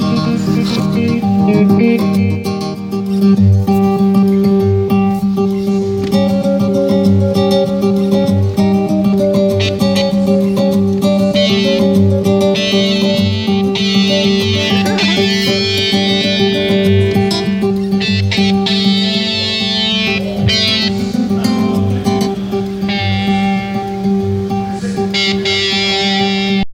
Música